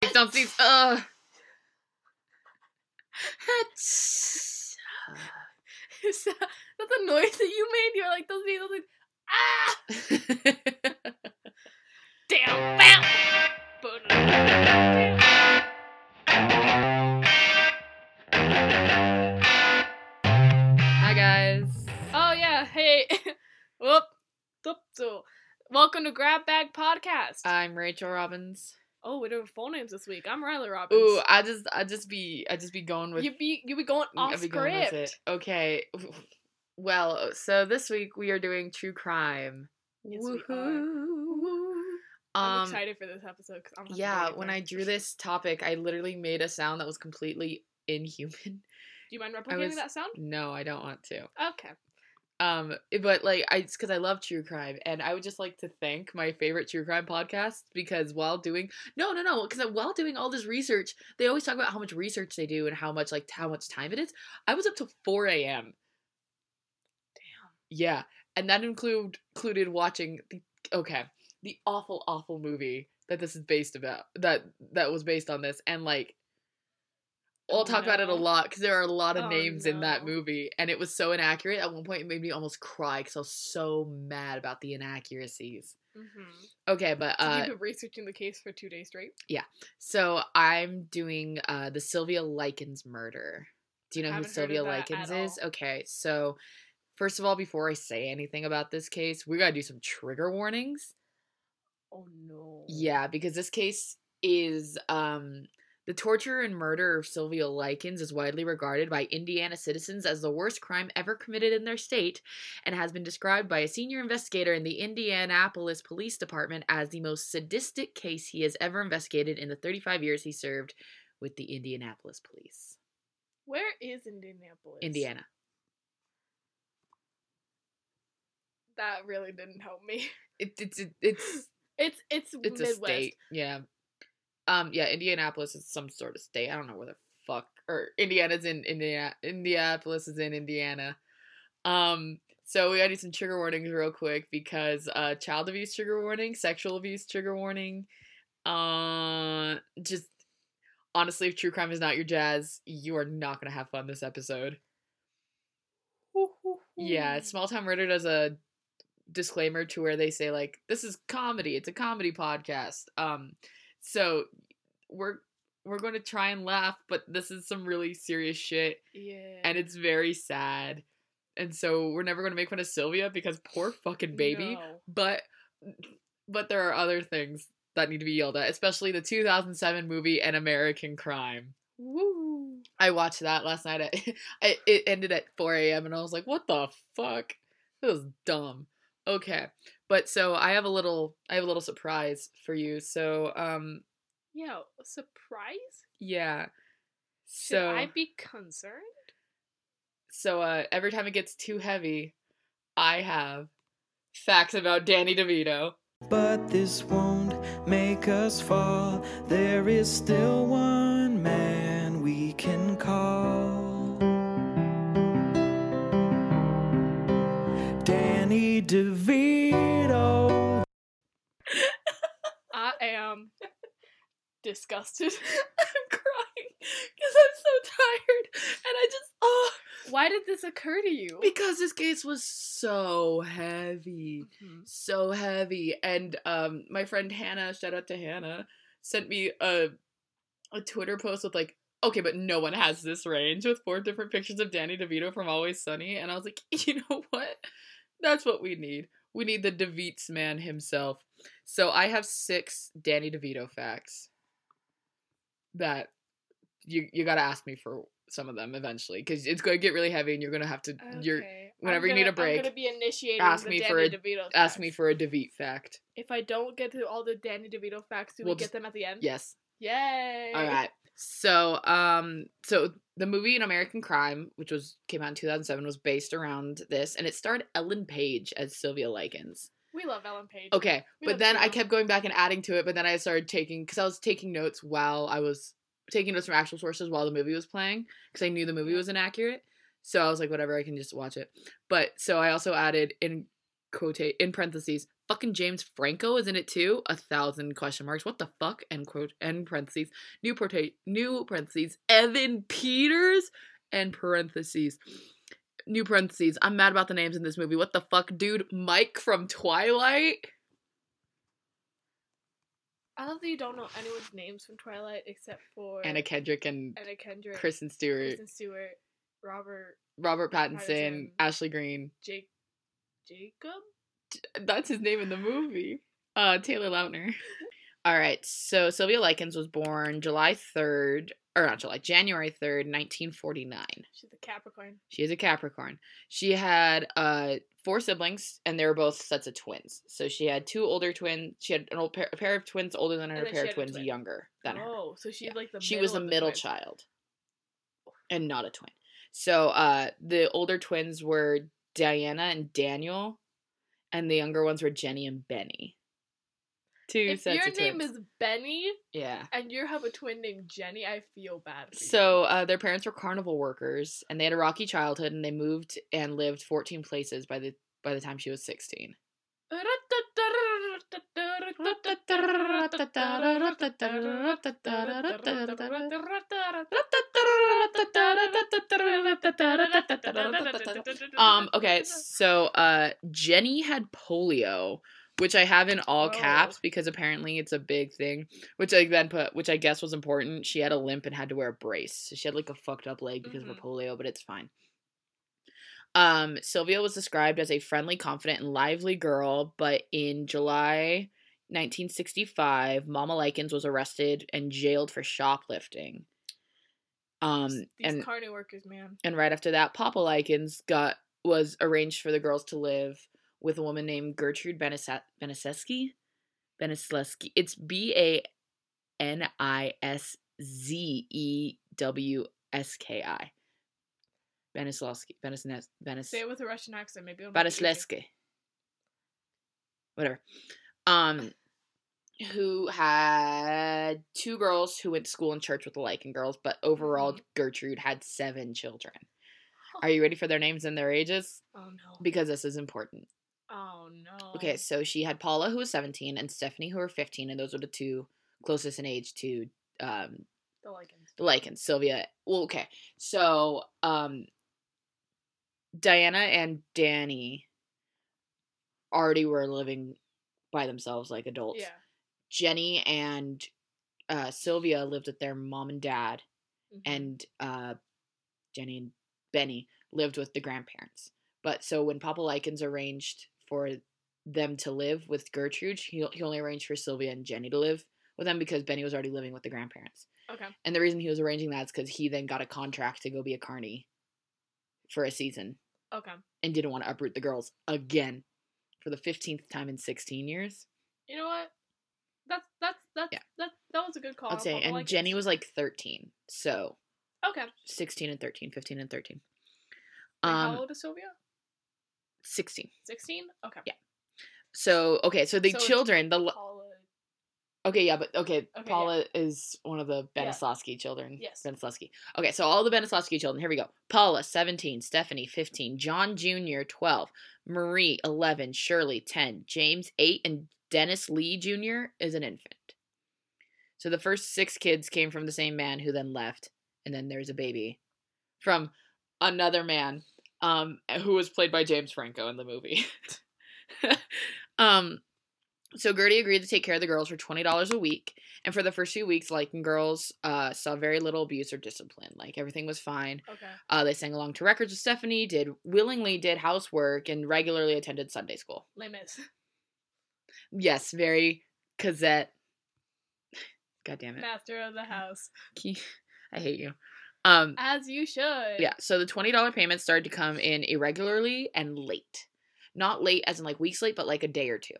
Don't see. Uh. Is that, that's the noise that you made? You're like, those those things. Ah! Damn! Bam! Hi guys. Oh, yeah. Hey. Whoop. Welcome to Grab Bag Podcast. I'm Rachel Robbins. Oh, we're doing full names this week. I'm Riley Robbins. Ooh, I just, I just be, I just be going with. you be you be going off be going with script. it. Okay. Well, so this week we are doing true crime. Yes, we are. Woohoo. I'm Um, excited for this episode because I'm. gonna have to yeah, when. I drew this topic, I literally made a sound that was completely inhuman. Do you mind replicating was- that sound? No, I don't want to. Okay. Um, but like I, it's because I love true crime, and I would just like to thank my favorite true crime podcast because while doing no, no, no, because while doing all this research, they always talk about how much research they do and how much like how much time it is. I was up till four a.m. Damn. Yeah, and that include included watching the okay the awful awful movie that this is based about that that was based on this, and like I'll Oh, talk about it a lot because there are a lot of Oh, names in that movie, and it was so inaccurate. At one point, it made me almost cry because I was so mad about the inaccuracies. Mm-hmm. Okay, but uh, you been researching the case for two days straight? Yeah, so I'm doing uh the Sylvia Likens murder. Do you know who Sylvia Likens is? all. Okay, so first of all, before I say anything about this case, we gotta do some trigger warnings. Oh no. Yeah, because this case is um the torture and murder of Sylvia Likens is widely regarded by Indiana citizens as the worst crime ever committed in their state and has been described by a senior investigator in the Indianapolis Police Department as the most sadistic case he has ever investigated in the 35 years he served with the Indianapolis Police. Where is Indianapolis? Indiana. That really didn't help me. It, it's it, it's It's it's, it's Midwest. a state. Yeah. Um yeah, Indianapolis is some sort of state. I don't know where the fuck or Indiana's in Indiana Indianapolis is in Indiana. Um so we gotta do some trigger warnings real quick because uh child abuse trigger warning, sexual abuse trigger warning, uh just honestly if true crime is not your jazz, you are not gonna have fun this episode. Yeah, Small Town Murder does a disclaimer to where they say like this is comedy. It's a comedy podcast. Um so we're we're going to try and laugh, but this is some really serious shit Yeah. and it's very sad. And so we're never going to make fun of Sylvia because poor fucking baby, No. but but there are other things that need to be yelled at, especially the 2007 movie An American Crime. Woo. I watched that last night. At, I, it ended at 4 a.m. and I was like, what the fuck? This is dumb. Okay. But so I have a little I have a little surprise for you. So um Yeah. a Surprise? yeah. Should So I be concerned? so uh every time it gets too heavy, I have facts about Danny DeVito. But this won't make us fall. There is still one man we can call. Danny DeVito. Disgusted. I'm crying because I'm so tired and I just oh Why did this occur to you? because this case was so heavy. Mhm. so heavy and um my friend hannah shout out to hannah sent me a a twitter post with like okay but no one has this range with four different pictures of danny devito from always sunny and i was like you know what that's what we need we need the devites man himself so i have six danny devito facts that you you gotta ask me for some of them eventually because it's gonna get really heavy and you're gonna have to you're whenever I'm you need a break, I'm gonna be initiating ask me Danny for a- DeVito ask me for a devite fact If I don't get to all the Danny DeVito facts, do We'll we get just- them at the end? yes Yay! All right. So, um, so the movie An American Crime, which was came out in 2007, was based around this, and it starred Ellen Page as Sylvia Likens. We love Ellen Page. Okay, We but then I kept going back and adding to it, but then I started taking because I was taking notes while I was taking notes from actual sources while the movie was playing because I knew the movie was inaccurate. So I was like, whatever, I can just watch it. But so I also added in quote in parentheses fucking James Franco is in it too. A thousand question marks. What the fuck? End quote. End parentheses. New porta- New parentheses. Evan Peters. End parentheses. New parentheses. I'm mad about the names in this movie. What the fuck, dude? Mike from Twilight. I love that you don't know anyone's names from Twilight except for Anna Kendrick and Anna Kendrick, Kristen Stewart. Kristen Stewart, Robert, Robert Pattinson, Pattinson. Ashley Greene. Jake, Jacob. That's his name in the movie. Uh, Taylor Lautner. All right, so Sylvia Likens was born July 3rd, or not July, January 3rd, 1949. She's a Capricorn. She is a Capricorn. She had uh four siblings, and they were both sets of twins. So she had two older twins. She had an old pair, a pair of twins older than her, a pair of twins twin. younger than her. Oh, so she's Yeah. like the. She was the middle child, and not a twin. So uh the older twins were Diana and Daniel, and the younger ones were Jenny and Benny. Two If sets your name twins. is Benny yeah. and you have a twin named Jenny, I feel bad. For So uh, their parents were carnival workers, and they had a rocky childhood, and they moved and lived 14 places by the by the time she was 16. Um. Okay. So, uh, Jenny had polio, which I have in all Oh. caps because apparently it's a big thing. Which I then put, which I guess was important. She had a limp and had to wear a brace. So she had like a fucked up leg because of Mhm. her polio, but it's fine. Um, Sylvia was described as a friendly, confident, and lively girl, but in July 1965, Mama Likens was arrested and jailed for shoplifting. Um, These and carny workers, man. and right after that, Papa Likens got was arranged for the girls to live with a woman named Gertrude Beniseski. Benisleski. It's B A N I S Z E W S K I. Benisleski. Benisnes. Benis. Say it with a Russian accent, maybe. it'll make it easier. Benisleski. Whatever. Um, who had two girls who went to school and church with the Lycan girls, but overall, Mhm. Gertrude had seven children. Are you ready for their names and their ages? Oh no. Because this is important. Oh no. Okay, so she had Paula, who was 17, and Stephanie, who were 15, and those were the two closest in age to um, The Likens. the Likens. Sylvia. Well, okay. So, um, Diana and Danny already were living by themselves like adults. Yeah. Jenny and uh, Sylvia lived with their mom and dad, Mhm. and uh, Jenny and Benny lived with the grandparents. But so when Papa Likens arranged for them to live with Gertrude, he, he only arranged for Sylvia and Jenny to live with them because Benny was already living with the grandparents. Okay. And the reason he was arranging that is because he then got a contract to go be a carny for a season Okay. and didn't want to uproot the girls again for the 15th time in 16 years. You know what? That's that's that's Yeah. that that was a good call. I'd say. And Likens. Jenny was like 13. So Okay. 16 and 13, 15 and 13. Wait, Um, how old is Sylvia? 16. Sixteen. Okay. Yeah. So, okay, so the So it's children, the l- Paula. Okay, yeah, but okay, yeah. Paula is one of the Yeah. Benislavsky children. Yes. Benislavsky. Okay, so all the Benislavsky children, here we go. Paula, 17, Stephanie, 15, John Jr., 12, Marie, 11, Shirley, 10, James, 8, and Dennis Lee Jr. is an infant. So the first six kids came from the same man who then left, and then there's a baby from another man um, who was played by James Franco in the movie. um, so Gertie agreed to take care of the girls for twenty dollars a week, and for the first few weeks, Lycan girls uh, saw very little abuse or discipline. Like everything was fine. Okay. Uh, they sang along to records with Stephanie, did willingly did housework, and regularly attended Sunday school. Les Mis. Yes, very Cosette. God damn it! Master of the house. I hate you. Um, As you should. yeah. So the twenty dollar payments started to come in irregularly and late, not late as in like weeks late, but like a day or two,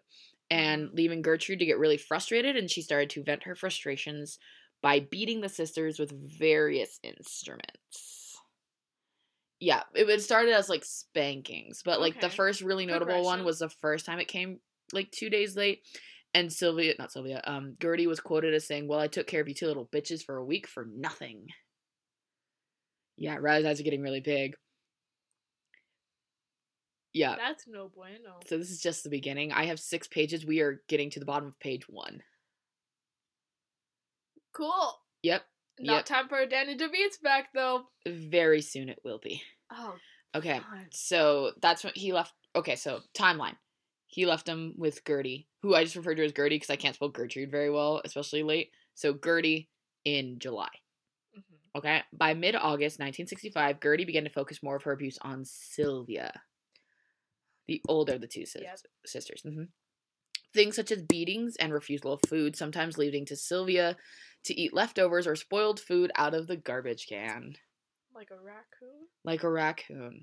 and Mhm. leaving Gertrude to get really frustrated, and she started to vent her frustrations by beating the sisters with various instruments. Yeah, it it started as like spankings, but like the first really notable one was the first time it came like two days late. And Sylvia, not Sylvia, um, Gertie was quoted as saying, Well, I took care of you two little bitches for a week for nothing. Yeah, Riley's eyes are getting really big. Yeah. That's no bueno. So this is just the beginning. I have six pages. We are getting to the bottom of page one. Cool. Yep. Not Yep. time for Danny DeVito's back though. Very soon it will be. Oh, Okay. God. So that's when he left. Okay, so timeline. He left him with Gertie, who I just referred to as Gertie because I can't spell Gertrude very well, especially late. So Gertie in July. Okay. By mid August 1965, Gertie began to focus more of her abuse on Sylvia, the older of the two sis- Yep. sisters. hmm Things such as beatings and refusal of food, sometimes leading to Sylvia to eat leftovers or spoiled food out of the garbage can, Like a raccoon. like a raccoon.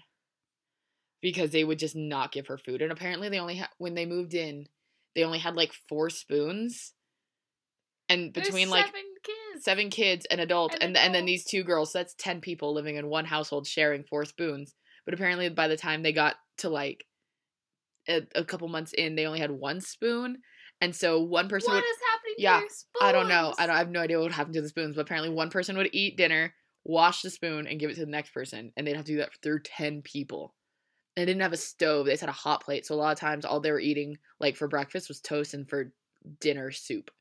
Because they would just not give her food. And apparently, they only had, when they moved in, they only had like four spoons. And between like seven kids. an adult, An and and then these two girls. So that's ten people living in one household sharing four spoons. But apparently, by the time they got to like a, a couple months in, they only had one spoon, and so one person What would. is happening to yeah, I don't know. I don't. I have no idea what would happen to the spoons. But apparently, one person would eat dinner, wash the spoon, and give it to the next person, and they'd have to do that through ten people. And they didn't have a stove; they just had a hot plate. So a lot of times, all they were eating, like for breakfast, was toast, and for dinner, soup.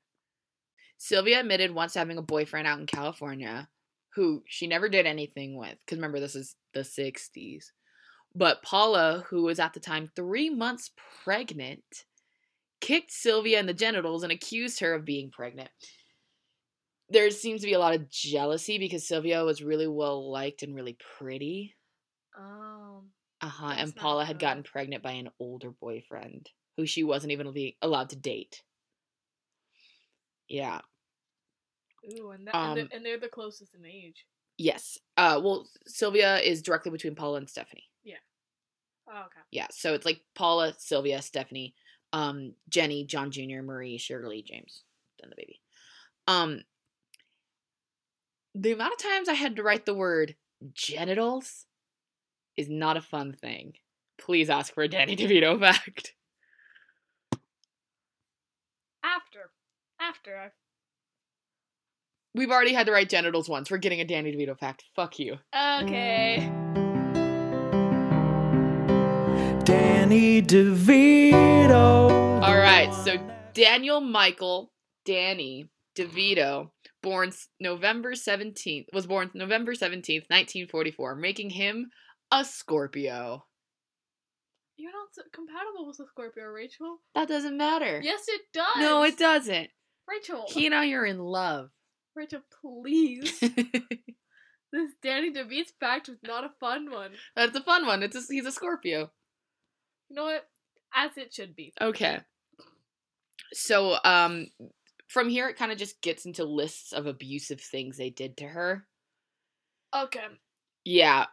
Sylvia admitted once having a boyfriend out in California who she never did anything with. Because remember, this is the 60s. But Paula, who was at the time three months pregnant, kicked Sylvia in the genitals and accused her of being pregnant. There seems to be a lot of jealousy because Sylvia was really well liked and really pretty. Um. Uh huh. And Paula had gotten pregnant by an older boyfriend who she wasn't even allowed to date. Yeah. Ooh, and, that, and, Um, they're, and they're the closest in age. Yes. Uh well Sylvia is directly between Paula and Stephanie. Yeah. Oh, okay. Yeah. So it's like Paula, Sylvia, Stephanie, um, Jenny, John Jr., Marie, Shirley, James, then the baby. Um the amount of times I had to write the word genitals is not a fun thing. Please ask for a Danny DeVito fact. After, after I. We've already had to write genitals once. We're getting a Danny DeVito fact. Fuck you. Okay. Danny DeVito. All right, so Daniel Michael Danny DeVito, born November 17th, was born November 17th, 1944, making him a Scorpio. You're not so compatible with a Scorpio, Rachel. That doesn't matter. Yes, it does. No, it doesn't. Rachel. He and I are in love. Rachel, please. this Danny DeVito's fact was not a fun one. That's a fun one. It's a, he's a Scorpio. You know what? As it should be. Okay. So, um, from here it kind of just gets into lists of abusive things they did to her. Okay. Yeah.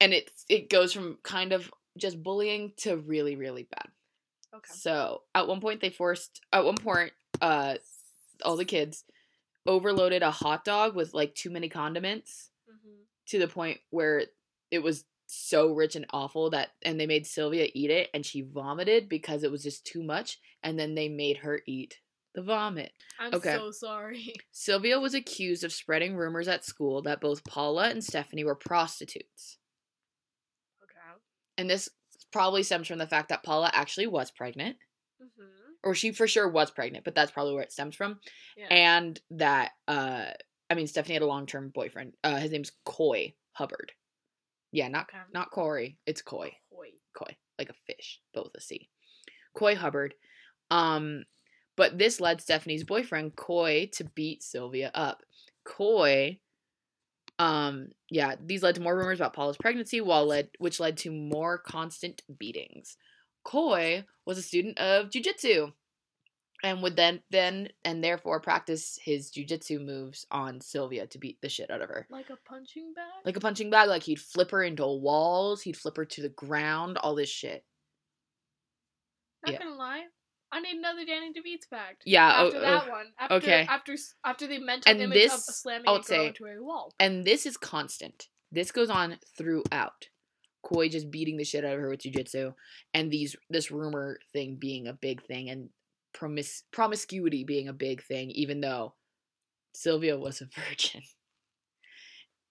And it's it goes from kind of just bullying to really, really bad. Okay. So at one point they forced at one point, uh all the kids overloaded a hot dog with like too many condiments hmm to the point where it was so rich and awful that and they made Sylvia eat it and she vomited because it was just too much and then they made her eat the vomit. I'm Okay. so sorry. Sylvia was accused of spreading rumors at school that both Paula and Stephanie were prostitutes. Okay. And this probably stems from the fact that Paula actually was pregnant, hmm or she for sure was pregnant, but that's probably where it stems from. Yeah. And that, uh, I mean, Stephanie had a long term boyfriend. Uh, his name's Coy Hubbard. Yeah, not Okay. not Corey. It's Coy. Hoy. Coy, like a fish, but with a C. Coy Hubbard. Um, but this led Stephanie's boyfriend Coy to beat Sylvia up. Coy, um, yeah, these led to more rumors about Paula's pregnancy, while led which led to more constant beatings. Coy was a student of jujitsu, and would then then and therefore practice his jujitsu moves on Sylvia to beat the shit out of her Like a punching bag? like a punching bag. Like he'd flip her into walls, he'd flip her to the ground, all this shit. Not yeah. gonna lie. I need another Danny DeVito's fact. Yeah, oh, After oh, that one. After, okay. After after the mental And image of this, slamming I a girl say- into a wall. And this is constant. This goes on throughout. Coy just beating the shit out of her with jujitsu, and these this rumor thing being a big thing, and promis- promiscuity being a big thing, even though Sylvia was a virgin,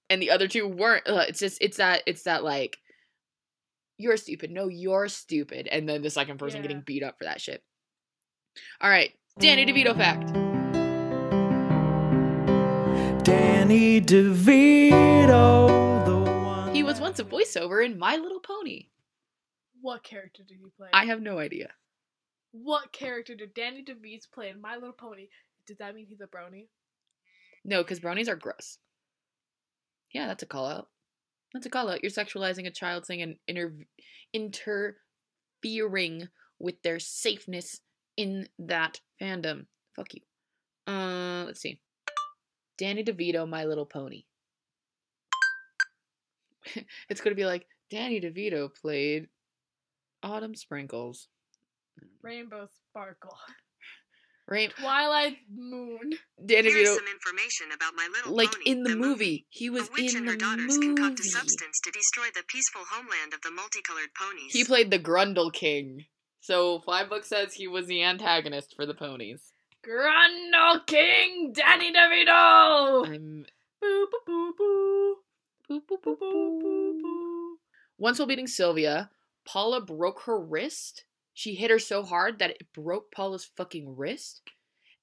and the other two weren't. Uh, it's just it's that it's that like you're stupid. No, you're stupid. And then the second person Yeah. getting beat up for that shit. All right, Danny DeVito fact. Danny DeVito, the one. He was once a voiceover in My Little Pony. What character did he play? I have no idea. What character did Danny DeVito play in My Little Pony? Does that mean he's a brony? No, because brownies are gross. Yeah, that's a call out. That's a call out. You're sexualizing a child saying and inter- interfering with their safeness in that fandom. Fuck you. Uh, let's see. Danny DeVito, My Little Pony. it's gonna be like Danny DeVito played Autumn Sprinkles. Mm. Rainbow Sparkle. Right? Twilight Moon. Danny Here is DeVito, some information about My Little like Pony. in the, movie. He was a witch in and the her daughters concoct a movie. substance to destroy the peaceful homeland of the multicolored ponies. He played the Grundle King. So Five Book says he was the antagonist for the ponies. Grundle King Danny DeVito. I'm Boo boo boo boo. Boop, boop, Boo boop, boo boo boop. Once while beating Sylvia, Paula broke her wrist. She hit her so hard that it broke Paula's fucking wrist,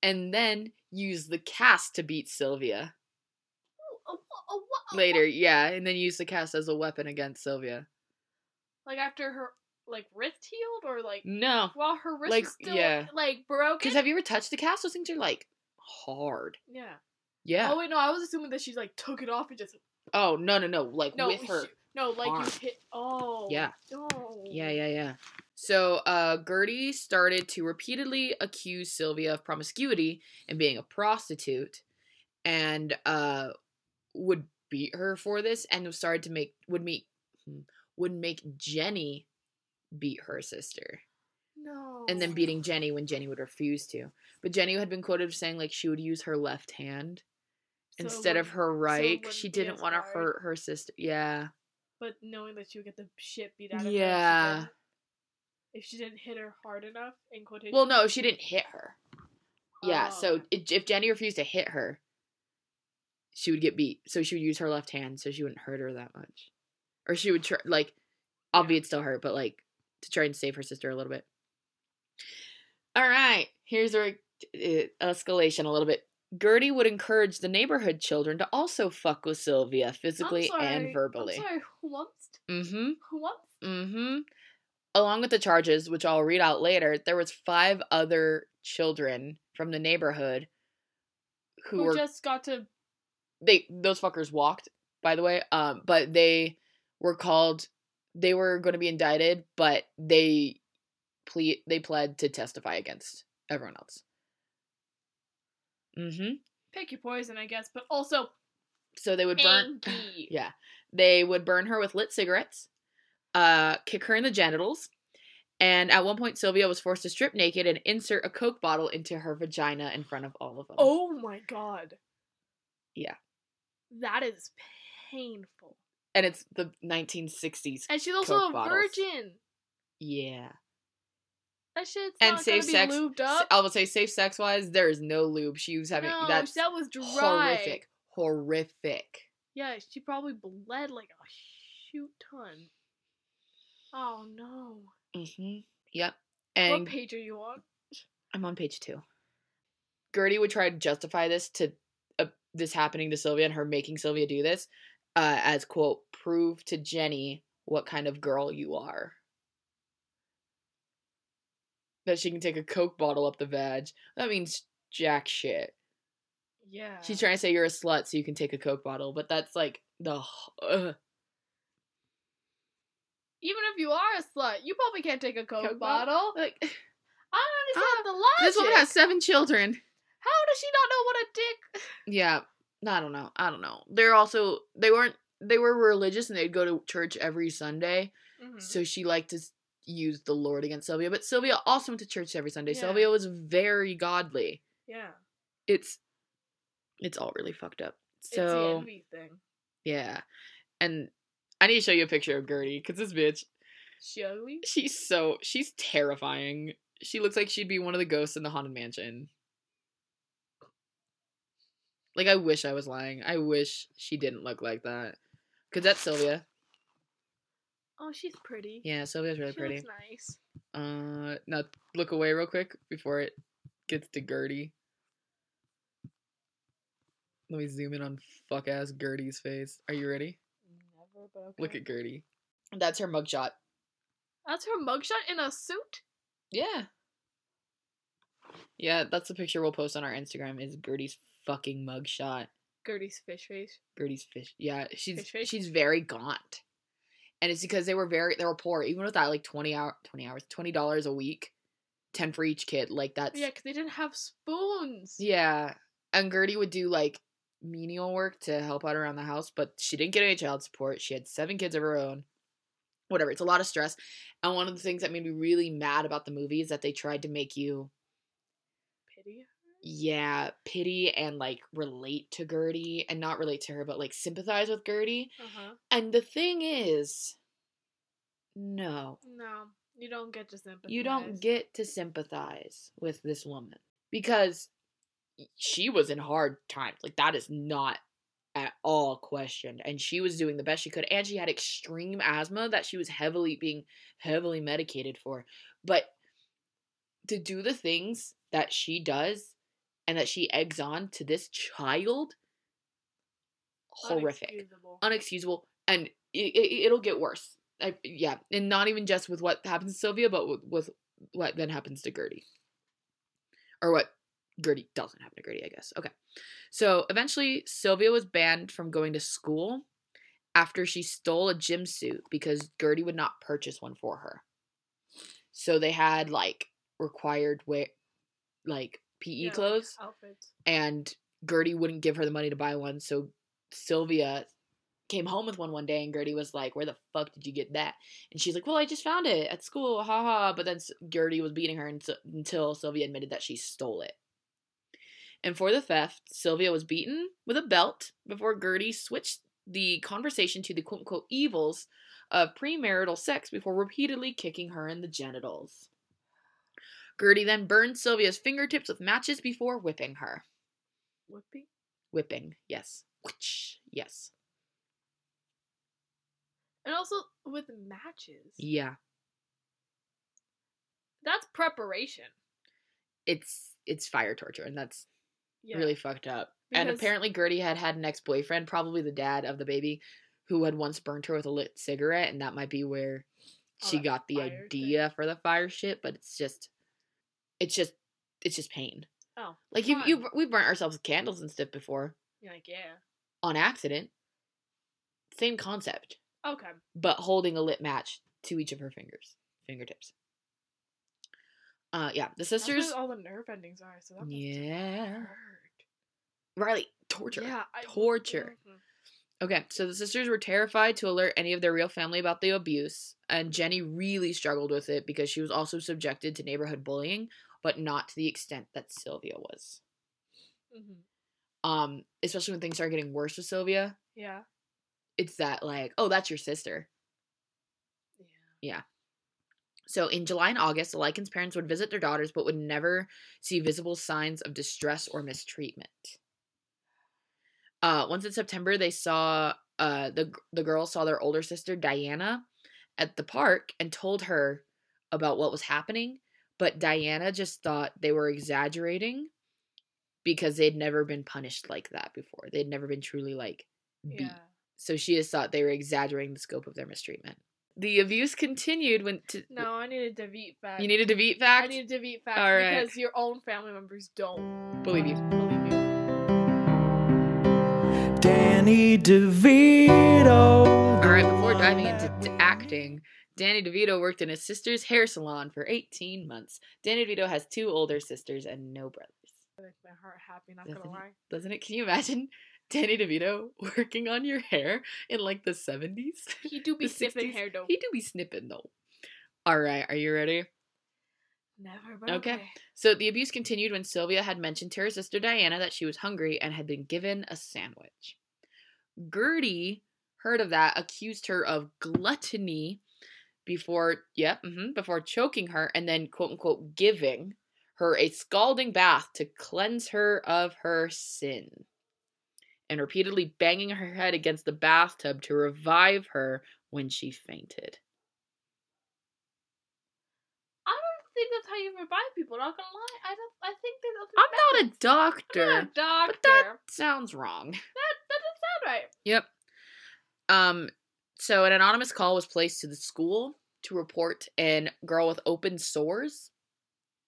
and then used the cast to beat Sylvia Oh, oh, oh, later. Yeah, and then used the cast as a weapon against Sylvia. Like after her like wrist healed or like No, while her wrist Like, was still yeah. like broken. because have you ever touched the cast? Those things are like hard. yeah. Yeah. Oh wait, no, I was assuming that she like took it off and just Oh no no no! Like no with her. no like arm. you hit. Oh Yeah. No. Yeah, yeah, yeah. So, uh, Gertie started to repeatedly accuse Sylvia of promiscuity and being a prostitute, and uh, would beat her for this, and started to make would meet hmm, would make Jenny beat her sister, No. and then beating Jenny when Jenny would refuse to. But Jenny had been quoted as saying like she would use her left hand So instead of her right. wouldn't she didn't want to hurt her sister. Yeah. But knowing that she would get the shit beat out of Yeah. her. Yeah. If she didn't hit her hard enough, in quotation. Well, no, she didn't hit her. Yeah, Oh, so if Jenny refused to hit her, she would get beat. So she would use her left hand so she wouldn't hurt her that much. Or she would try, like, albeit still hurt, but like to try and save her sister a little bit. All right, here's our uh, escalation a little bit. Gertie would encourage the neighborhood children to also fuck with Sylvia physically and verbally. I'm sorry, who wants? Mm hmm. Who wants? Mm-hmm. Along with the charges, which I'll read out later, there was five other children from the neighborhood who, Who, were just got to. they those fuckers walked, by the way. Um, but they were called they were going to be indicted, but they ple they pled to testify against everyone else. Mm-hmm. Pick your poison, I guess, but also So they would burn. Yeah. They would burn her with lit cigarettes, uh, kick her in the genitals, and at one point Sylvia was forced to strip naked and insert a Coke bottle into her vagina in front of all of them. Oh my god. Yeah. That is painful. And it's the 1960s. And she's also Coke a bottles. virgin. Yeah. That shit's And not safe sex. I would say safe sex wise, there is no lube. She was having no, that's that was dry. horrific. Horrific. Yeah, she probably bled like a shoot ton. Oh no. Mm-hmm. Yep. what And page are you on? I'm on page two. Gertie would try to justify this to uh, this happening to Sylvia and her making Sylvia do this uh, as quote prove to Jenny what kind of girl you are. That she can take a Coke bottle up the vag. That means jack shit. Yeah. She's trying to say you're a slut so you can take a Coke bottle, but that's like the. Uh, Even if you are a slut, you probably can't take a Coke, Coke bottle. bottle? like I don't understand the logic. this woman has seven children. How does she not know what a dick? Yeah, I don't know. I don't know. They're also they weren't they were religious and they'd go to church every Sunday. Mm-hmm. So she liked to s- use the Lord against Sylvia, but Sylvia also went to church every Sunday. Yeah. Sylvia was very godly. yeah. It's it's all really fucked up. it's the So yeah, and I need to show you a picture of Gertie because this bitch, She ugly? she's so she's terrifying. She looks like she'd be one of the ghosts in the haunted mansion. Like I wish I was lying. I wish she didn't look like that. Cause that's Sylvia. Oh, she's pretty. Yeah, Sylvia's really she pretty. looks nice. Uh, now look away real quick before it gets to Gertie. Let me zoom in on fuck ass Gertie's face. Are you ready? Never, but okay. Look at Gertie. That's her mugshot. That's her mugshot in a suit. Yeah. Yeah, that's the picture we'll post on our Instagram. Is Gertie's fucking mugshot. Gertie's fish face. Gertie's fish. Yeah, she's Fish face? she's very gaunt, and it's because they were very they were poor. Even with that, like twenty hour twenty hours, twenty dollars a week, ten for each kid. Like that's Yeah, because they didn't have spoons. Yeah. And Gertie would do like menial work to help out around the house, but she didn't get any child support. She had seven kids of her own. Whatever. It's a lot of stress. And one of the things that made me really mad about the movie is that they tried to make you, Pity. Yeah, pity and like relate to Gertie and not relate to her, but like sympathize with Gertie. Uh huh. And the thing is, no. No, you don't get to sympathize. You don't get to sympathize with this woman because she was in hard times. Like that is not at all questioned. And she was doing the best she could. And she had extreme asthma that she was heavily being heavily medicated for. But to do the things that she does and that she eggs on to this child, horrific. Unexcusable. unexcusable and it, it, it'll get worse. I, yeah and not even just with what happens to sylvia but with, with what then happens to gertie. Or what gertie doesn't happen to gertie i guess. Okay. So eventually sylvia was banned from going to school after she stole a gym suit because gertie would not purchase one for her. So they had like required wear like pe Yeah, clothes Outfits. and Gertie wouldn't give her the money to buy one, so Sylvia came home with one one day, and Gertie was like, "Where the fuck did you get that?" And she's like, "Well, I just found it at school, haha." But then Gertie was beating her until, until Sylvia admitted that she stole it. And for the theft, Sylvia was beaten with a belt before Gertie switched the conversation to the quote unquote evils of premarital sex before repeatedly kicking her in the genitals. Gertie then burned Sylvia's fingertips with matches before whipping her. Whippy. Whipping, yes. Whoosh, Yes. And also with matches. Yeah. That's preparation. It's it's fire torture and that's Yeah. really fucked up. and apparently Gertie had had an ex-boyfriend, probably the dad of the baby, who had once burnt her with a lit cigarette and that might be where oh, she got the fire thing. idea for the fire shit, but it's just it's just it's just pain. Oh. Like you you we've burnt ourselves with candles and stuff before You're like, yeah. on accident. Same concept. Okay. but holding a lit match to each of her fingers, fingertips. Uh, yeah, the sisters. all the nerve endings are. So that Yeah. hurt. Riley, torture. Yeah. I, Torture. Mhm. Okay, so the sisters were terrified to alert any of their real family about the abuse, and Jenny really struggled with it because she was also subjected to neighborhood bullying, but not to the extent that Sylvia was. Mhm. Um, especially when things started getting worse with Sylvia, Yeah. it's that like, oh, that's your sister. Yeah. Yeah. So in July and August, the Likens' parents would visit their daughters but would never see visible signs of distress or mistreatment. Uh, once in September, they saw uh, the the girls saw their older sister Diana at the park and told her about what was happening, but Diana just thought they were exaggerating because they'd never been punished like that before. They'd never been truly like beat. Yeah. So she just thought they were exaggerating the scope of their mistreatment. The abuse continued when to, No, I need a Devite fact. you needed to beat I fact. need a Devite fact All right. because your own family members don't Believe you. believe you. Danny DeVito. All right, before diving into to acting, Danny DeVito worked in his sister's hair salon for 18 months. Danny DeVito has two older sisters and no brothers. That makes my heart happy. Not Doesn't gonna it? Doesn't it? Can you imagine Danny DeVito working on your hair in like the 70s? He do be snipping sniffing 60s? hair though. He do be snipping though. All right, are you ready? Never. But Okay. okay. So the abuse continued when Sylvia had mentioned to her sister Diana that she was hungry and had been given a sandwich. Gertie heard of that, accused her of gluttony before, yeah, mm-hmm, before choking her and then quote unquote giving her a scalding bath to cleanse her of her sin, and repeatedly banging her head against the bathtub to revive her when she fainted. think that's how you revive people. Not gonna lie, I don't. I think there's other. I'm methods. not a doctor. I'm not a doctor. But that sounds wrong. That that doesn't sound right. Yep. Um, so an anonymous call was placed to the school to report an girl with open sores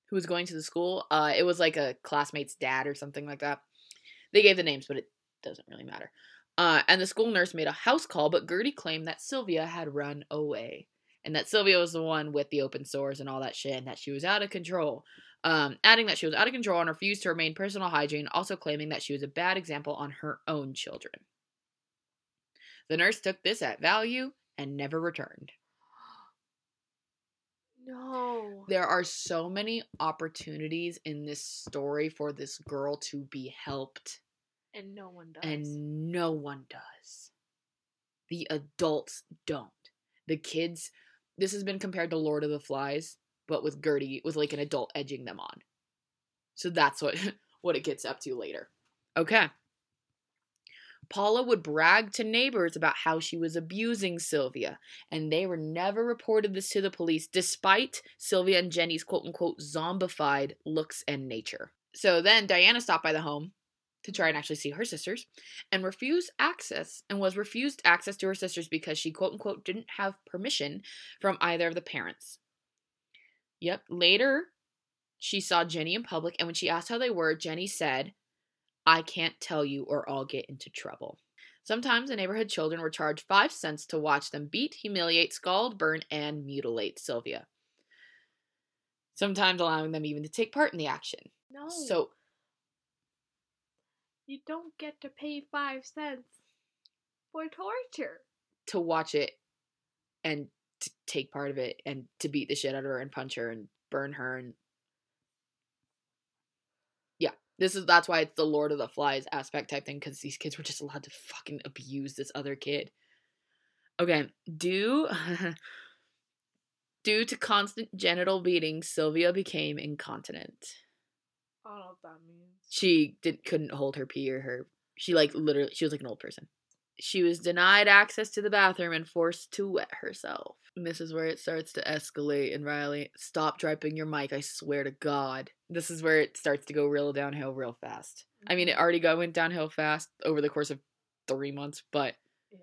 who was going to the school. Uh, it was like a classmate's dad or something like that. They gave the names, but it doesn't really matter. Uh, and the school nurse made a house call, but Gertie claimed that Sylvia had run away. And that Sylvia was the one with the open sores and all that shit, and that she was out of control. Um, adding that she was out of control and refused to remain personal hygiene, also claiming that she was a bad example on her own children. The nurse took this at value and never returned. No. There are so many opportunities in this story for this girl to be helped, And no one does. and no one does. The adults don't. The kids, this has been compared to Lord of the Flies, but with Gertie, with like an adult edging them on. So that's what what it gets up to later. Okay. Paula would brag to neighbors about how she was abusing Sylvia, and they were never reported this to the police, despite Sylvia and Jenny's quote unquote zombified looks and nature. So then Diana stopped by the home to try and actually see her sisters and refused access and was refused access to her sisters because she quote unquote didn't have permission from either of the parents. Yep, later she saw Jenny in public, and when she asked how they were, Jenny said, I can't tell you or I'll get into trouble. Sometimes the neighborhood children were charged five cents to watch them beat, humiliate, scald, burn, and mutilate Sylvia. Sometimes allowing them even to take part in the action. no. So, you don't get to pay five cents for torture. to watch it and to take part of it and to beat the shit out of her and punch her and burn her and this is that's why it's the lord of the flies aspect type thing because these kids were just allowed to fucking abuse this other kid. Okay due due to constant genital beating sylvia became incontinent. I don't know what that means. she did couldn't hold her pee or her she like literally she was like an old person. She was denied access to the bathroom and forced to wet herself. And this is where it starts to escalate and riley stop dropping your mic i swear to god this is where it starts to go real downhill real fast i mean it already go went downhill fast over the course of three months but Yeah.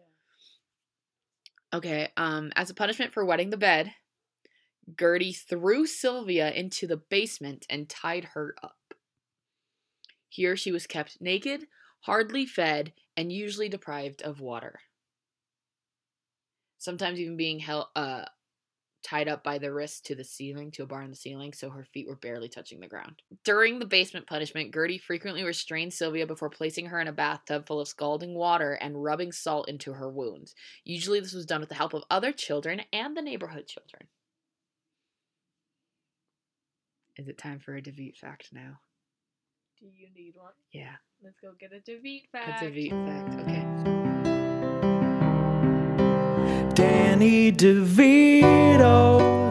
Okay, um, as a punishment for wetting the bed, Gertie threw Sylvia into the basement and tied her up. Here she was kept naked, hardly fed, and usually deprived of water. Sometimes even being held, uh, tied up by the wrist to the ceiling, to a bar in the ceiling, so her feet were barely touching the ground. During the basement punishment, Gertie frequently restrained Sylvia before placing her in a bathtub full of scalding water and rubbing salt into her wounds. Usually, this was done with the help of other children and the neighborhood children. Is it time for a DeVite fact now? Do you need one? Yeah, Let's go get a Devite a fact. Fact. Okay. Danny DeVito.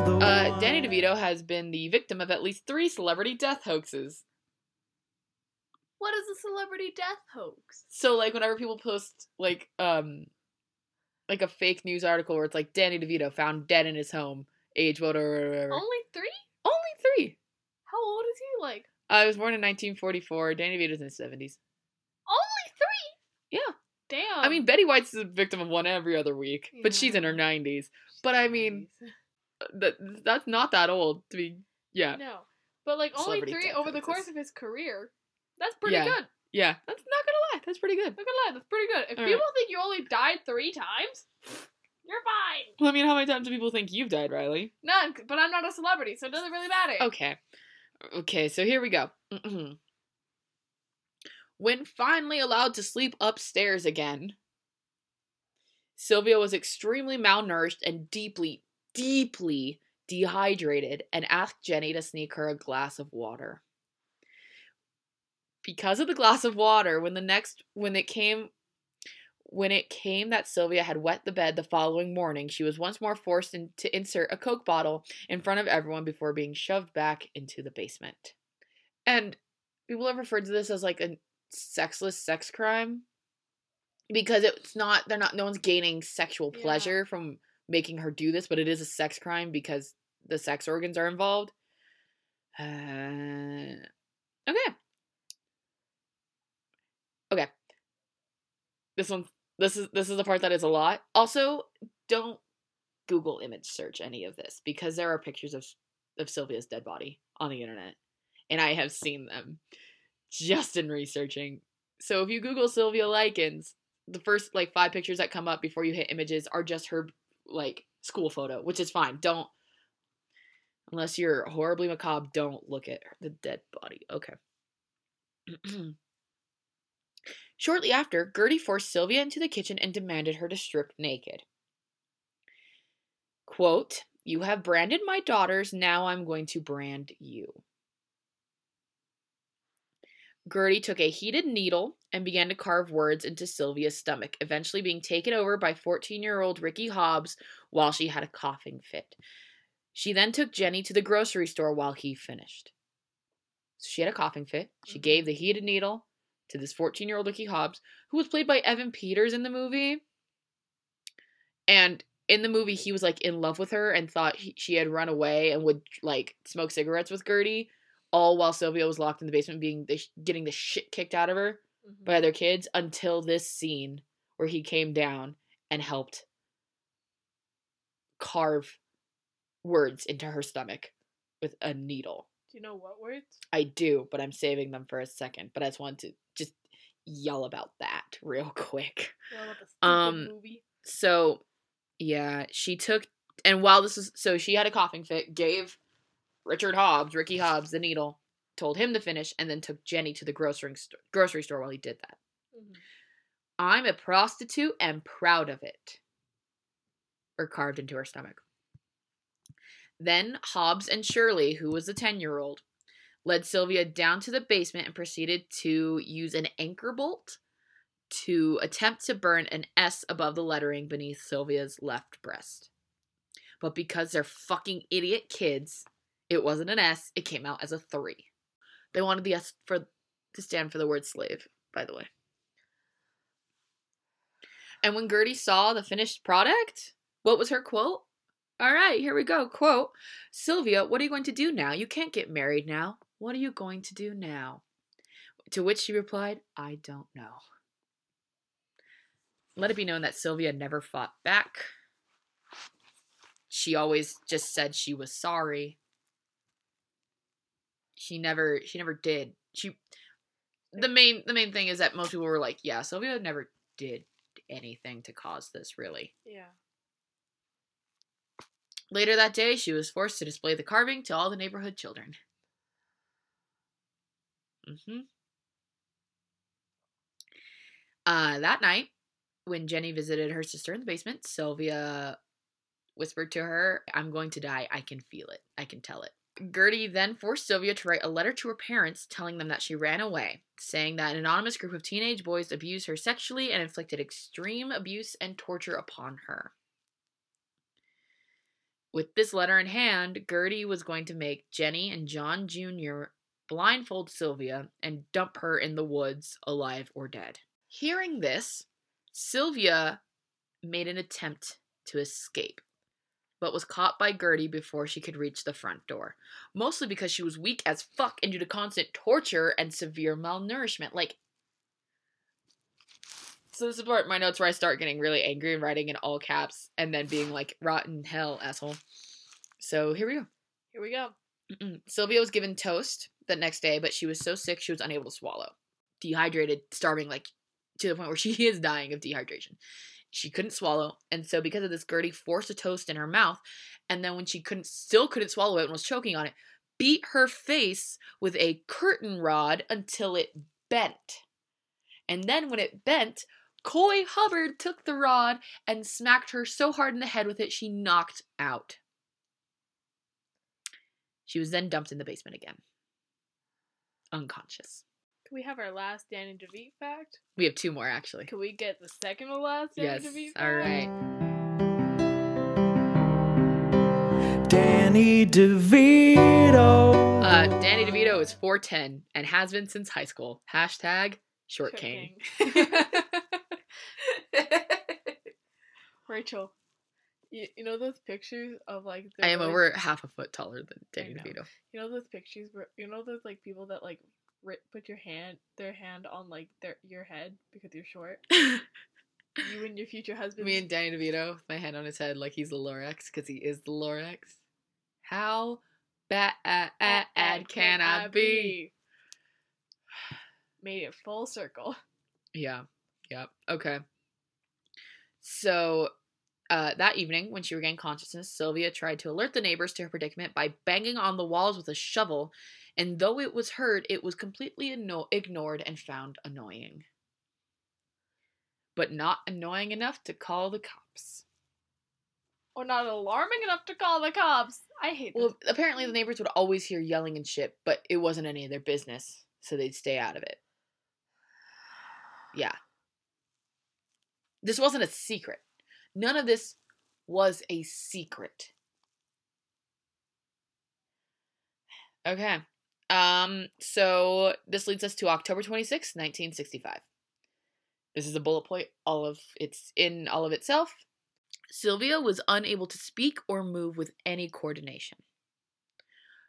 The Uh, Danny DeVito has been the victim of at least three celebrity death hoaxes. What is a celebrity death hoax? So, like, whenever people post, like, um, like a fake news article where it's like Danny DeVito found dead in his home, age whatever, whatever. Only three? Only three. How old is he? Like I was born in 1944. Danny DeVito's in his 70s. Yeah. Damn. I mean, Betty White's a victim of one every other week, but she's in her 90s. But I mean, uh, that that's not that old to be. Yeah, no, but like only Celebrity three over the course of his career. That's pretty Yeah. good. yeah. That's not gonna lie. That's pretty good. Not gonna lie, that's pretty good. If All people think you only died three times, you're fine. Well, I mean, how many times do people think you've died, Riley? None, but I'm not a celebrity, so it doesn't really matter. Okay. Okay, so here we go. when finally allowed to sleep upstairs again, Sylvia was extremely malnourished and deeply, deeply dehydrated and asked Jenny to sneak her a glass of water. Because of the glass of water, when the next when it came when it came that Sylvia had wet the bed the following morning, she was once more forced in, to insert a Coke bottle in front of everyone before being shoved back into the basement. And people have referred to this as like a sexless sex crime because it's not they're not no one's gaining sexual Yeah. pleasure from making her do this, but it is a sex crime because the sex organs are involved. Uh, okay. Okay. This one this is this is the part that is a lot. Also, don't Google image search any of this because there are pictures of of Sylvia's dead body on the internet. And I have seen them just in researching. So if you Google Sylvia Likens, the first like five pictures that come up before you hit images are just her like school photo, which is fine. Don't unless you're horribly macabre, don't look at the dead body. Okay. Shortly after, Gertie forced Sylvia into the kitchen and demanded her to strip naked. Quote, You have branded my daughters, now I'm going to brand you. Gertie took a heated needle and began to carve words into Sylvia's stomach, eventually being taken over by 14 year old Ricky Hobbs while she had a coughing fit. She then took Jenny to the grocery store while he finished. So she had a coughing fit. She Mhm. gave the heated needle to this 14 year old Ricky Hobbs, who was played by Evan Peters in the movie. And in the movie, he was like in love with her and thought he, she had run away and would like smoke cigarettes with Gertie, all while Sylvia was locked in the basement, being the, getting the shit kicked out of her Mhm. by other kids until this scene where he came down and helped carve words into her stomach with a needle. Do you know what words? I do, but I'm saving them for a second. But I just want to just yell about that real quick. What about the Um, movie? So, yeah, she took, and while this was, so she had a coughing fit, gave Richard Hobbs, Ricky Hobbs, the needle, told him to finish, and then took Jenny to the grocery store, grocery store while he did that. Mhm. I'm a prostitute and proud of it. Or carved into her stomach. Then Hobbs and Shirley, who was the 10 year old, led Sylvia down to the basement and proceeded to use an anchor bolt to attempt to burn an S above the lettering beneath Sylvia's left breast. But because they're fucking idiot kids, it wasn't an S, it came out as a 3. They wanted the S for to stand for the word slave, by the way. And when Gertie saw the finished product, what was her quote? All right, here we go. Quote Sylvia, what are you going to do now? You can't get married now. What are you going to do now? To which she replied, I don't know. Let it be known that Sylvia never fought back. She always just said she was sorry. She never she never did. She the main the main thing is that most people were like, yeah, Sylvia never did anything to cause this really. Yeah. Later that day, she was forced to display the carving to all the neighborhood children. hmm Uh, that night, when Jenny visited her sister in the basement, Sylvia whispered to her, I'm going to die. I can feel it. I can tell it. Gertie then forced Sylvia to write a letter to her parents telling them that she ran away, saying that an anonymous group of teenage boys abused her sexually and inflicted extreme abuse and torture upon her. With this letter in hand, Gertie was going to make Jenny and John Jr. blindfold Sylvia and dump her in the woods, alive or dead. Hearing this, Sylvia made an attempt to escape, but was caught by Gertie before she could reach the front door. Mostly because she was weak as fuck and due to constant torture and severe malnourishment. Like, so this is part my notes where I start getting really angry and writing in all caps and then being like, rotten hell, asshole. So here we go. Here we go. Mm-mm. Sylvia was given toast the next day, but she was so sick she was unable to swallow. Dehydrated, starving, like to the point where she is dying of dehydration. She couldn't swallow, and so because of this, Gertie forced a toast in her mouth, and then when she couldn't, still couldn't swallow it and was choking on it, beat her face with a curtain rod until it bent. And then when it bent, Coy Hubbard took the rod and smacked her so hard in the head with it she knocked out. She was then dumped in the basement again. Unconscious. Can we have our last Danny DeVito fact? We have two more actually. Can we get the second to last Danny Yes. DeVito fact? All right. Danny DeVito. Uh, Danny DeVito is 4'10 and has been since high school. Hashtag short, Short king. Rachel. You, you know those pictures of like the I am really- over half a foot taller than Danny. DeVito. You know those pictures where you know those like people that like ri- put your hand their hand on like their your head because you're short. You and your future husband. Me and Danny DeVito, with my hand on his head like he's the Lorax because he is the Lorax. How bad can I be? Made it full circle. Yeah. Yeah. Okay. So, uh, that evening, when she regained consciousness, Sylvia tried to alert the neighbors to her predicament by banging on the walls with a shovel, and though it was heard, it was completely anno- ignored and found annoying. But not annoying enough to call the cops. Or not alarming enough to call the cops. I hate Well, this. apparently the neighbors would always hear yelling and shit, but it wasn't any of their business, so they'd stay out of it. Yeah. This wasn't a secret. None of this was a secret. Okay. Um so this leads us to October 26, 1965. This is a bullet point all of it's in all of itself. Sylvia was unable to speak or move with any coordination.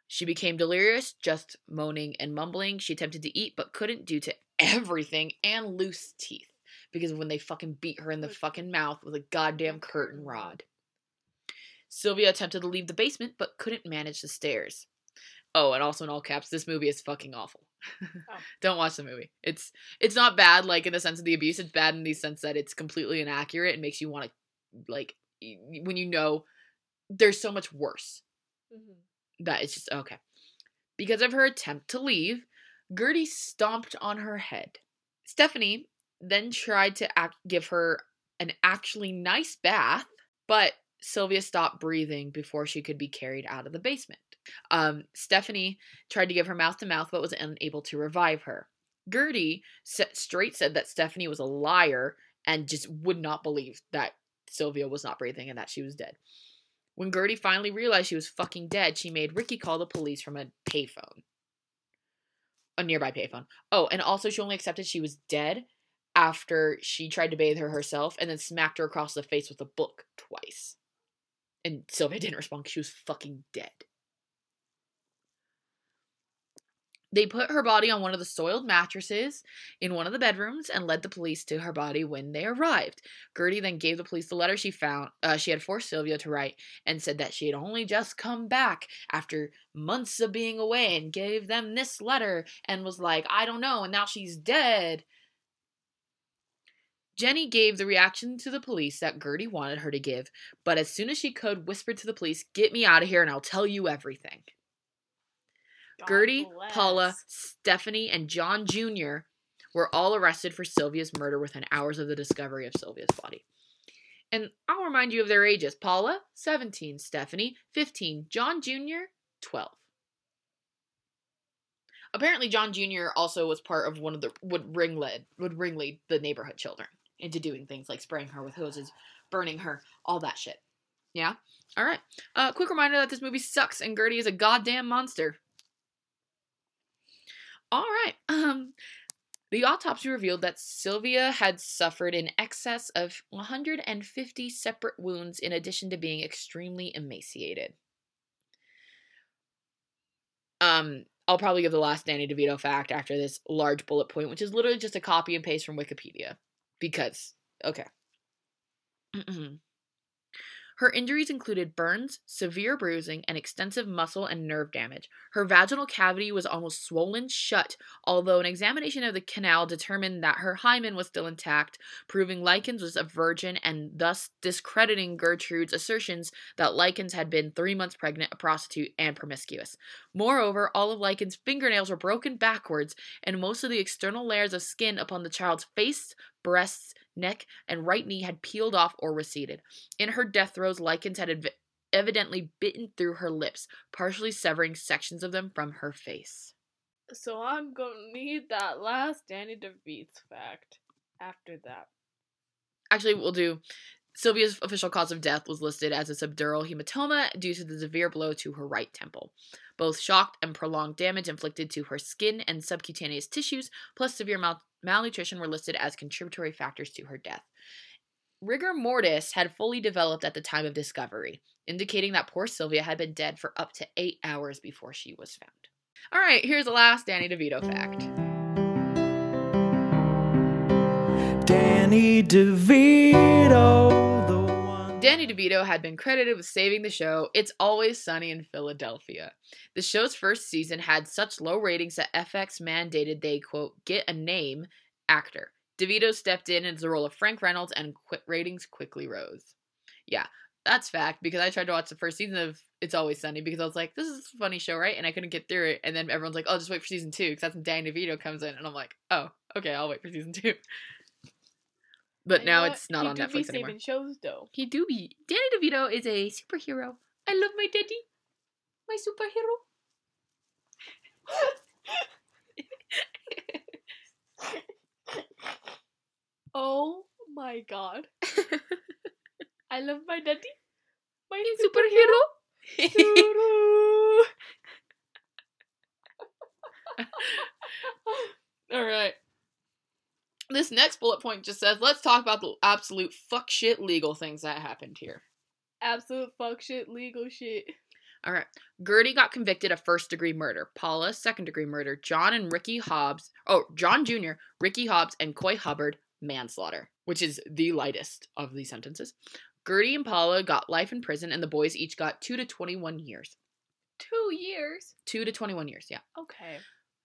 She became delirious, just moaning and mumbling. She attempted to eat but couldn't due to everything and loose teeth because when they fucking beat her in the fucking mouth with a goddamn curtain rod. Sylvia attempted to leave the basement but couldn't manage the stairs. Oh, and also in all caps, this movie is fucking awful. Don't watch the movie. It's it's not bad like in the sense of the abuse. It's bad in the sense that it's completely inaccurate and makes you want to like when you know there's so much worse Mhm. that it's just okay. Because of her attempt to leave, Gertie stomped on her head. Stephanie then tried to act, give her an actually nice bath, but Sylvia stopped breathing before she could be carried out of the basement. Um, Stephanie tried to give her mouth to mouth, but was unable to revive her. Gertie straight said that Stephanie was a liar and just would not believe that Sylvia was not breathing and that she was dead. When Gertie finally realized she was fucking dead, she made Ricky call the police from a payphone. A nearby payphone. Oh, and also she only accepted she was dead after she tried to bathe her herself and then smacked her across the face with a book twice. And Sylvia didn't respond 'cause she was fucking dead. They put her body on one of the soiled mattresses in one of the bedrooms and led the police to her body when they arrived. Gertie then gave the police the letter she found uh, she had forced Sylvia to write and said that she had only just come back after months of being away and gave them this letter and was like, I don't know, and now she's dead. Jenny gave the reaction to the police that Gertie wanted her to give, but as soon as she could, whispered to the police, Get me out of here and I'll tell you everything. God Gertie, Paula. Stephanie, and John Jr. were all arrested for Sylvia's murder within hours of the discovery of Sylvia's body. And I'll remind you of their ages Paula, 17, Stephanie, 15, John Jr., 12. Apparently, John Jr. also was part of one of the would ring lead would ring lead the neighborhood children into doing things like spraying her with hoses, burning her, all that shit. Yeah. All right. Uh, quick reminder that this movie sucks and Gertie is a goddamn monster. All right. Um, the autopsy revealed that Sylvia had suffered in excess of 150 separate wounds, in addition to being extremely emaciated. Um, I'll probably give the last Danny DeVito fact after this large bullet point, which is literally just a copy and paste from Wikipedia. Because, okay. Her injuries included burns, severe bruising, and extensive muscle and nerve damage. Her vaginal cavity was almost swollen shut, although an examination of the canal determined that her hymen was still intact, proving Likens was a virgin and thus discrediting Gertrude's assertions that Likens had been three months pregnant, a prostitute, and promiscuous. Moreover, all of Likens' fingernails were broken backwards, and most of the external layers of skin upon the child's face, breasts, neck, and right knee had peeled off or receded. In her death throes, Likens had ev- evidently bitten through her lips, partially severing sections of them from her face. So I'm gonna need that last Danny DeVito's fact after that. Actually, we'll do. Sylvia's official cause of death was listed as a subdural hematoma due to the severe blow to her right temple. Both shock and prolonged damage inflicted to her skin and subcutaneous tissues, plus severe mal- malnutrition, were listed as contributory factors to her death. rigor mortis had fully developed at the time of discovery, indicating that poor Sylvia had been dead for up to eight hours before she was found. All right, here's the last Danny DeVito fact. Danny DeVito. Danny DeVito had been credited with saving the show It's Always Sunny in Philadelphia. The show's first season had such low ratings that FX mandated they, quote, get a name actor. DeVito stepped in as the role of Frank Reynolds and quit ratings quickly rose. Yeah, that's fact because I tried to watch the first season of It's Always Sunny because I was like, this is a funny show, right? And I couldn't get through it. And then everyone's like, oh, just wait for season two because that's when Danny DeVito comes in. And I'm like, oh, okay, I'll wait for season two. But now it's not on Netflix anymore. shows though. He do be. Danny DeVito is a superhero. I love my daddy. My superhero. Oh my god. I love my daddy. My superhero. superhero. All right. This next bullet point just says, let's talk about the absolute fuck shit legal things that happened here. Absolute fuck shit, legal shit. All right. Gertie got convicted of first degree murder. Paula, second degree murder. John and Ricky Hobbs, oh, John Jr., Ricky Hobbs, and Coy Hubbard, manslaughter, which is the lightest of these sentences. Gertie and Paula got life in prison, and the boys each got 2 to 21 years. Two years. 2 to 21 years, yeah. Okay.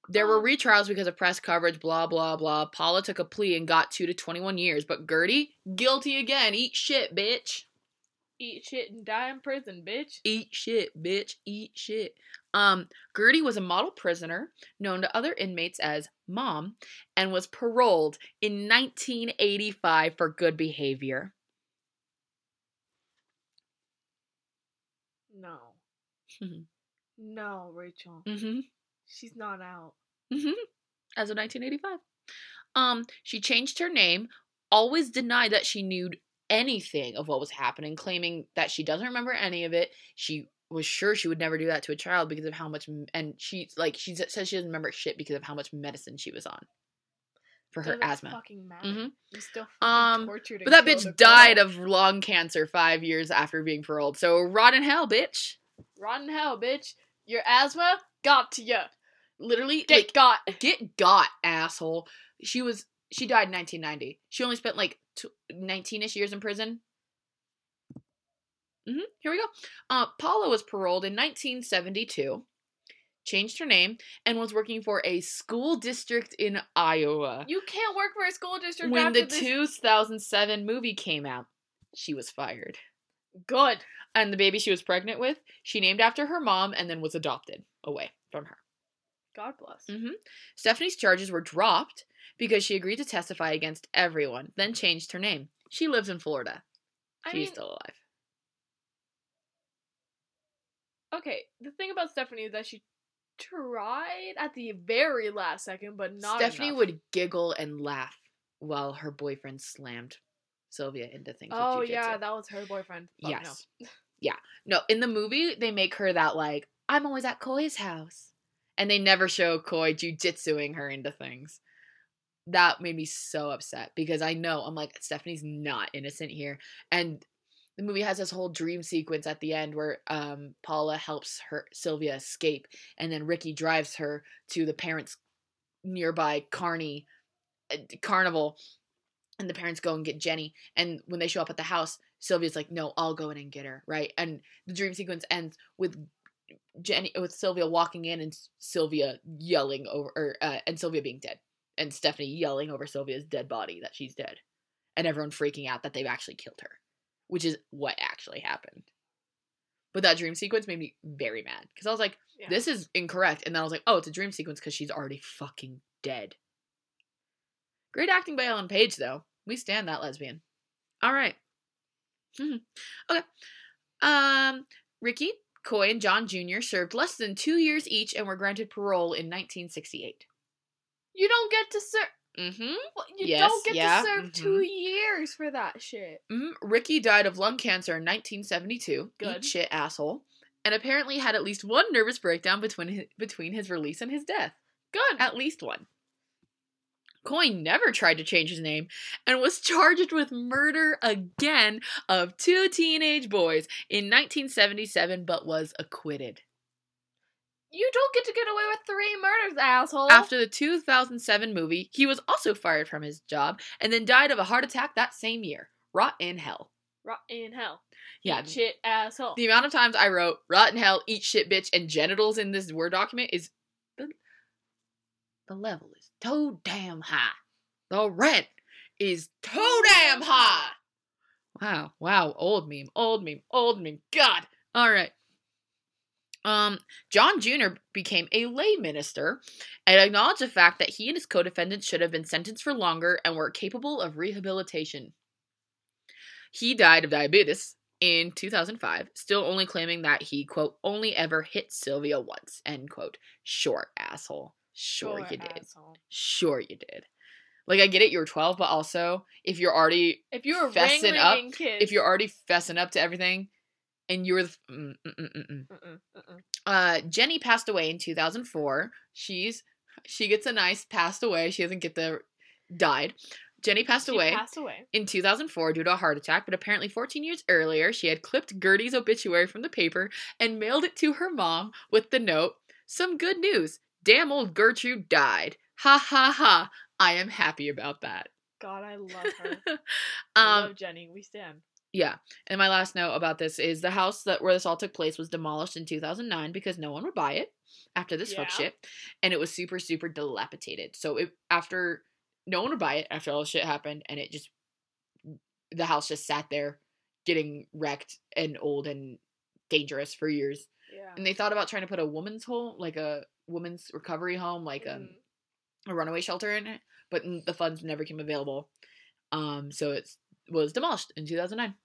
There were retrials because of press coverage, blah, blah, blah. Paula took a plea and got 2 to 21 years, but Gertie, guilty again. Eat shit, bitch. Eat shit and die in prison, bitch. Eat shit, bitch. Eat shit. Um, Gertie was a model prisoner known to other inmates as Mom and was paroled in 1985 for good behavior. No. No, Rachel. Mm-hmm. She's not out. Mm-hmm. As of 1985. Um, she changed her name, always denied that she knew anything of what was happening, claiming that she doesn't remember any of it. She was sure she would never do that to a child because of how much, and she like she says she doesn't remember shit because of how much medicine she was on for her asthma. Fucking. Mhm. You still Um, tortured But that bitch died of lung cancer five years after being paroled. So rot in hell, bitch. rotten hell, bitch. Your asthma got to you. Literally, Get like, got. get got, asshole. She was she died in 1990. She only spent like 19ish years in prison. hmm Here we go. Uh, Paula was paroled in 1972, changed her name, and was working for a school district in Iowa. You can't work for a school district when the this. 2007 movie came out, she was fired. Good. And the baby she was pregnant with, she named after her mom and then was adopted away from her. God bless. hmm Stephanie's charges were dropped because she agreed to testify against everyone, then changed her name. She lives in Florida. I She's mean, still alive. okay. The thing about Stephanie is that she tried at the very last second, but not. Stephanie enough. would giggle and laugh while her boyfriend slammed Sylvia into things. Oh yeah, that was her boyfriend. Fuck no. yes. Yeah. No, in the movie, they make her that, like, I'm always at Coy's house. And they never show Coy jujitsuing her into things. That made me so upset because I know, I'm like, Stephanie's not innocent here. And the movie has this whole dream sequence at the end where um, Paula helps her Sylvia escape, and then Ricky drives her to the parents' nearby carny uh, carnival, and the parents go and get Jenny. And when they show up at the house, Sylvia's like, "No, I'll go in and get her." Right, and the dream sequence ends with Jenny with Sylvia walking in and Sylvia yelling over, or uh, and Sylvia being dead, and Stephanie yelling over Sylvia's dead body that she's dead, and everyone freaking out that they've actually killed her, which is what actually happened. But that dream sequence made me very mad because I was like, Yeah. "This is incorrect," and then I was like, "Oh, it's a dream sequence because she's already fucking dead." Great acting by Ellen Page, though. We stand that lesbian. All right. Okay. Um, Ricky, Coy, and John Jr. served less than two years each and were granted parole in 1968. You don't get to serve. Mm-hmm. You Yes, don't get yeah, to serve two years for that shit. hmm Ricky died of lung cancer in 1972. Good. Eat shit, asshole. And apparently had at least one nervous breakdown between his, between his release and his death. Good. At least one. Coy never tried to change his name and was charged with murder again of two teenage boys in 1977 but was acquitted. You don't get to get away with three murders, asshole. After the 2007 movie, he was also fired from his job and then died of a heart attack that same year. Rot in hell. rot in hell. Yeah. Eat shit, asshole. The amount of times I wrote "rot in hell," "eat shit, bitch," and genitals in this word document is the the level too damn high. The rent is too damn high. Wow, wow, old meme, old meme, old meme. God. All right. Um, John Jr. became a lay minister and acknowledged the fact that he and his co-defendants should have been sentenced for longer and were capable of rehabilitation. He died of diabetes in 2005, still only claiming that he, quote, only ever hit Sylvia once, end quote. Sure, asshole. Sure, you did. asshole. Sure, you did. Like, I get it, you were 12, but also, if you're already, If you were Fessing up, kids, if you're already fessing up to everything, and you were, the, mm, mm, mm, uh, Jenny passed away in 2004. She's, she gets a nice passed away. She doesn't get the, died. Jenny passed She away passed away. in 2004 due to a heart attack, but apparently 14 years earlier, she had clipped Gertie's obituary from the paper and mailed it to her mom with the note Some good news. Damn old Gertrude died. Ha ha ha. I am happy about that. God, I love her. I um, love Jenny. We stand. yeah. And my last note about this is the house that where this all took place was demolished in 2009 because no one would buy it after this fuck shit, and it was super super dilapidated. So it after no one would buy it after all this shit happened, and it just the house just sat there getting wrecked and old and dangerous for years. Yeah. And they thought about trying to put a woman's home, like a woman's recovery home, like um, Mhm. a runaway shelter in it, but the funds never came available. Um, so it was demolished in 2009.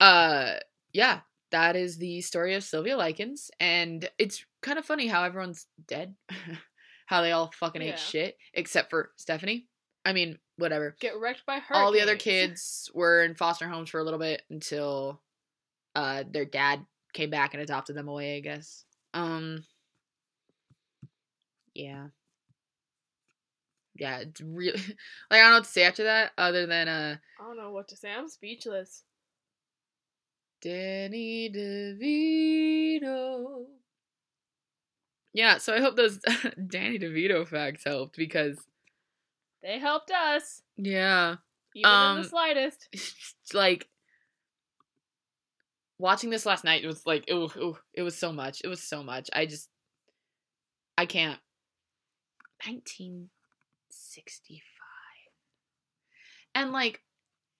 Uh, yeah, that is the story of Sylvia Likens, and it's kind of funny how everyone's dead, how they all fucking Yeah. ate shit except for Stephanie. I mean, whatever. Get wrecked by her. All the other kids were in foster homes for a little bit until uh their dad came back and adopted them away, I guess. Um yeah. Yeah, it's really like I don't know what to say after that other than uh I don't know what to say. I'm speechless. Danny DeVito. Yeah, so I hope those Danny DeVito facts helped because They helped us, yeah, even in Um, the slightest. like watching this last night it was like ooh, ooh, it was so much. It was so much. I just I can't 1965. And like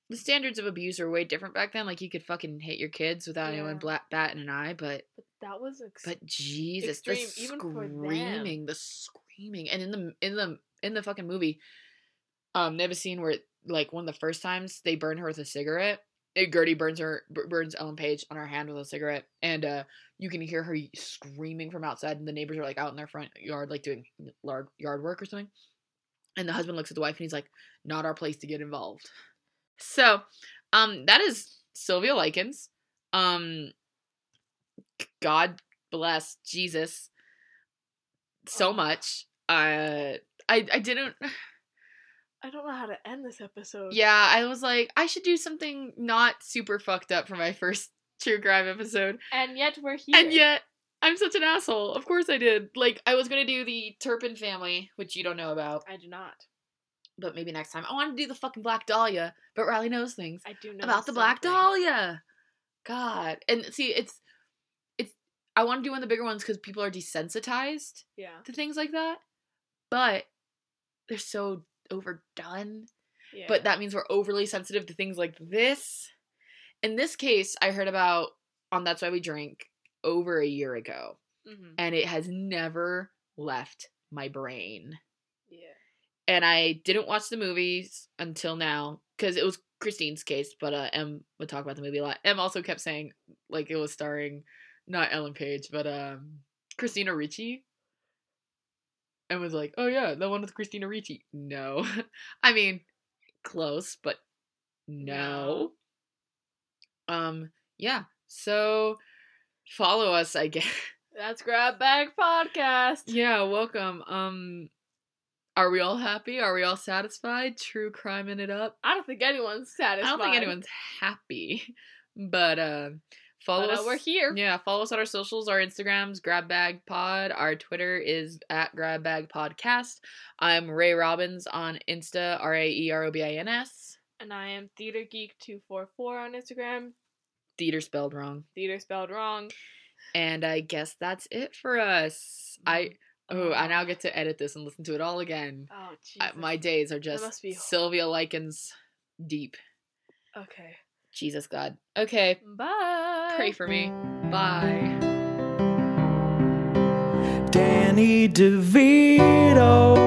the standards of abuse are way different back then. Like you could fucking hit your kids without anyone Yeah. black batting an eye, but But that was ex- but Jesus, the extreme, them. screaming, the screaming, and in the in the in the fucking movie, um, they have a scene where like one of the first times they burn her with a cigarette. Gertie burns her burns Ellen Page on her hand with a cigarette, and uh, you can hear her screaming from outside, and the neighbors are like out in their front yard, like doing yard yard work or something. And the husband looks at the wife and he's like, "Not our place to get involved." So, um, that is Sylvia Likens. Um, God bless Jesus so much. Uh, I I didn't. I don't know how to end this episode. Yeah, I was like, I should do something not super fucked up for my first true crime episode, And yet we're here. and yet I'm such an asshole. Of course I did. Like I was gonna do the Turpin family, which you don't know about, I do not. but maybe next time. I want to do the fucking Black Dahlia, but Riley knows things. I do know about the Black. Dahlia. God, and see, it's it's. I want to do one of the bigger ones because people are desensitized Yeah. to things like that, but they're so overdone. Yeah. But that means we're overly sensitive to things like this. In this case, I heard about on That's Why We Drink over a year ago, Mhm. and it has never left my brain. Yeah. and I didn't watch the movies until now because it was Christine's case, but uh, Em would talk about the movie a lot. Em also kept saying like it was starring not Ellen Page, but um Christina Ricci, and was like, "Oh yeah, the one with Christina Ricci." No, I mean close, but no. Um, yeah. So follow us, I guess. That's Grab Bag Podcast. Yeah, welcome. Um Are we all happy? Are we all satisfied? True criming it up. I don't think anyone's satisfied. I don't think anyone's happy, but uh, follow But, uh, us. we're here. Yeah, follow us on our socials. Our Instagrams, Grab Bag Pod. Our Twitter is at Grab Bag Podcast. I'm Rae Robins on Insta, R A E R O B I N S. And I am Theater Geek two four four on Instagram. Theater spelled wrong. Theater spelled wrong. And I guess that's it for us. I oh, I now get to edit this and listen to it all again. Oh I, Jesus. my days are just Sylvia Likens deep. Okay. Jesus God. Okay, Bye. pray for me. Bye. Danny DeVito.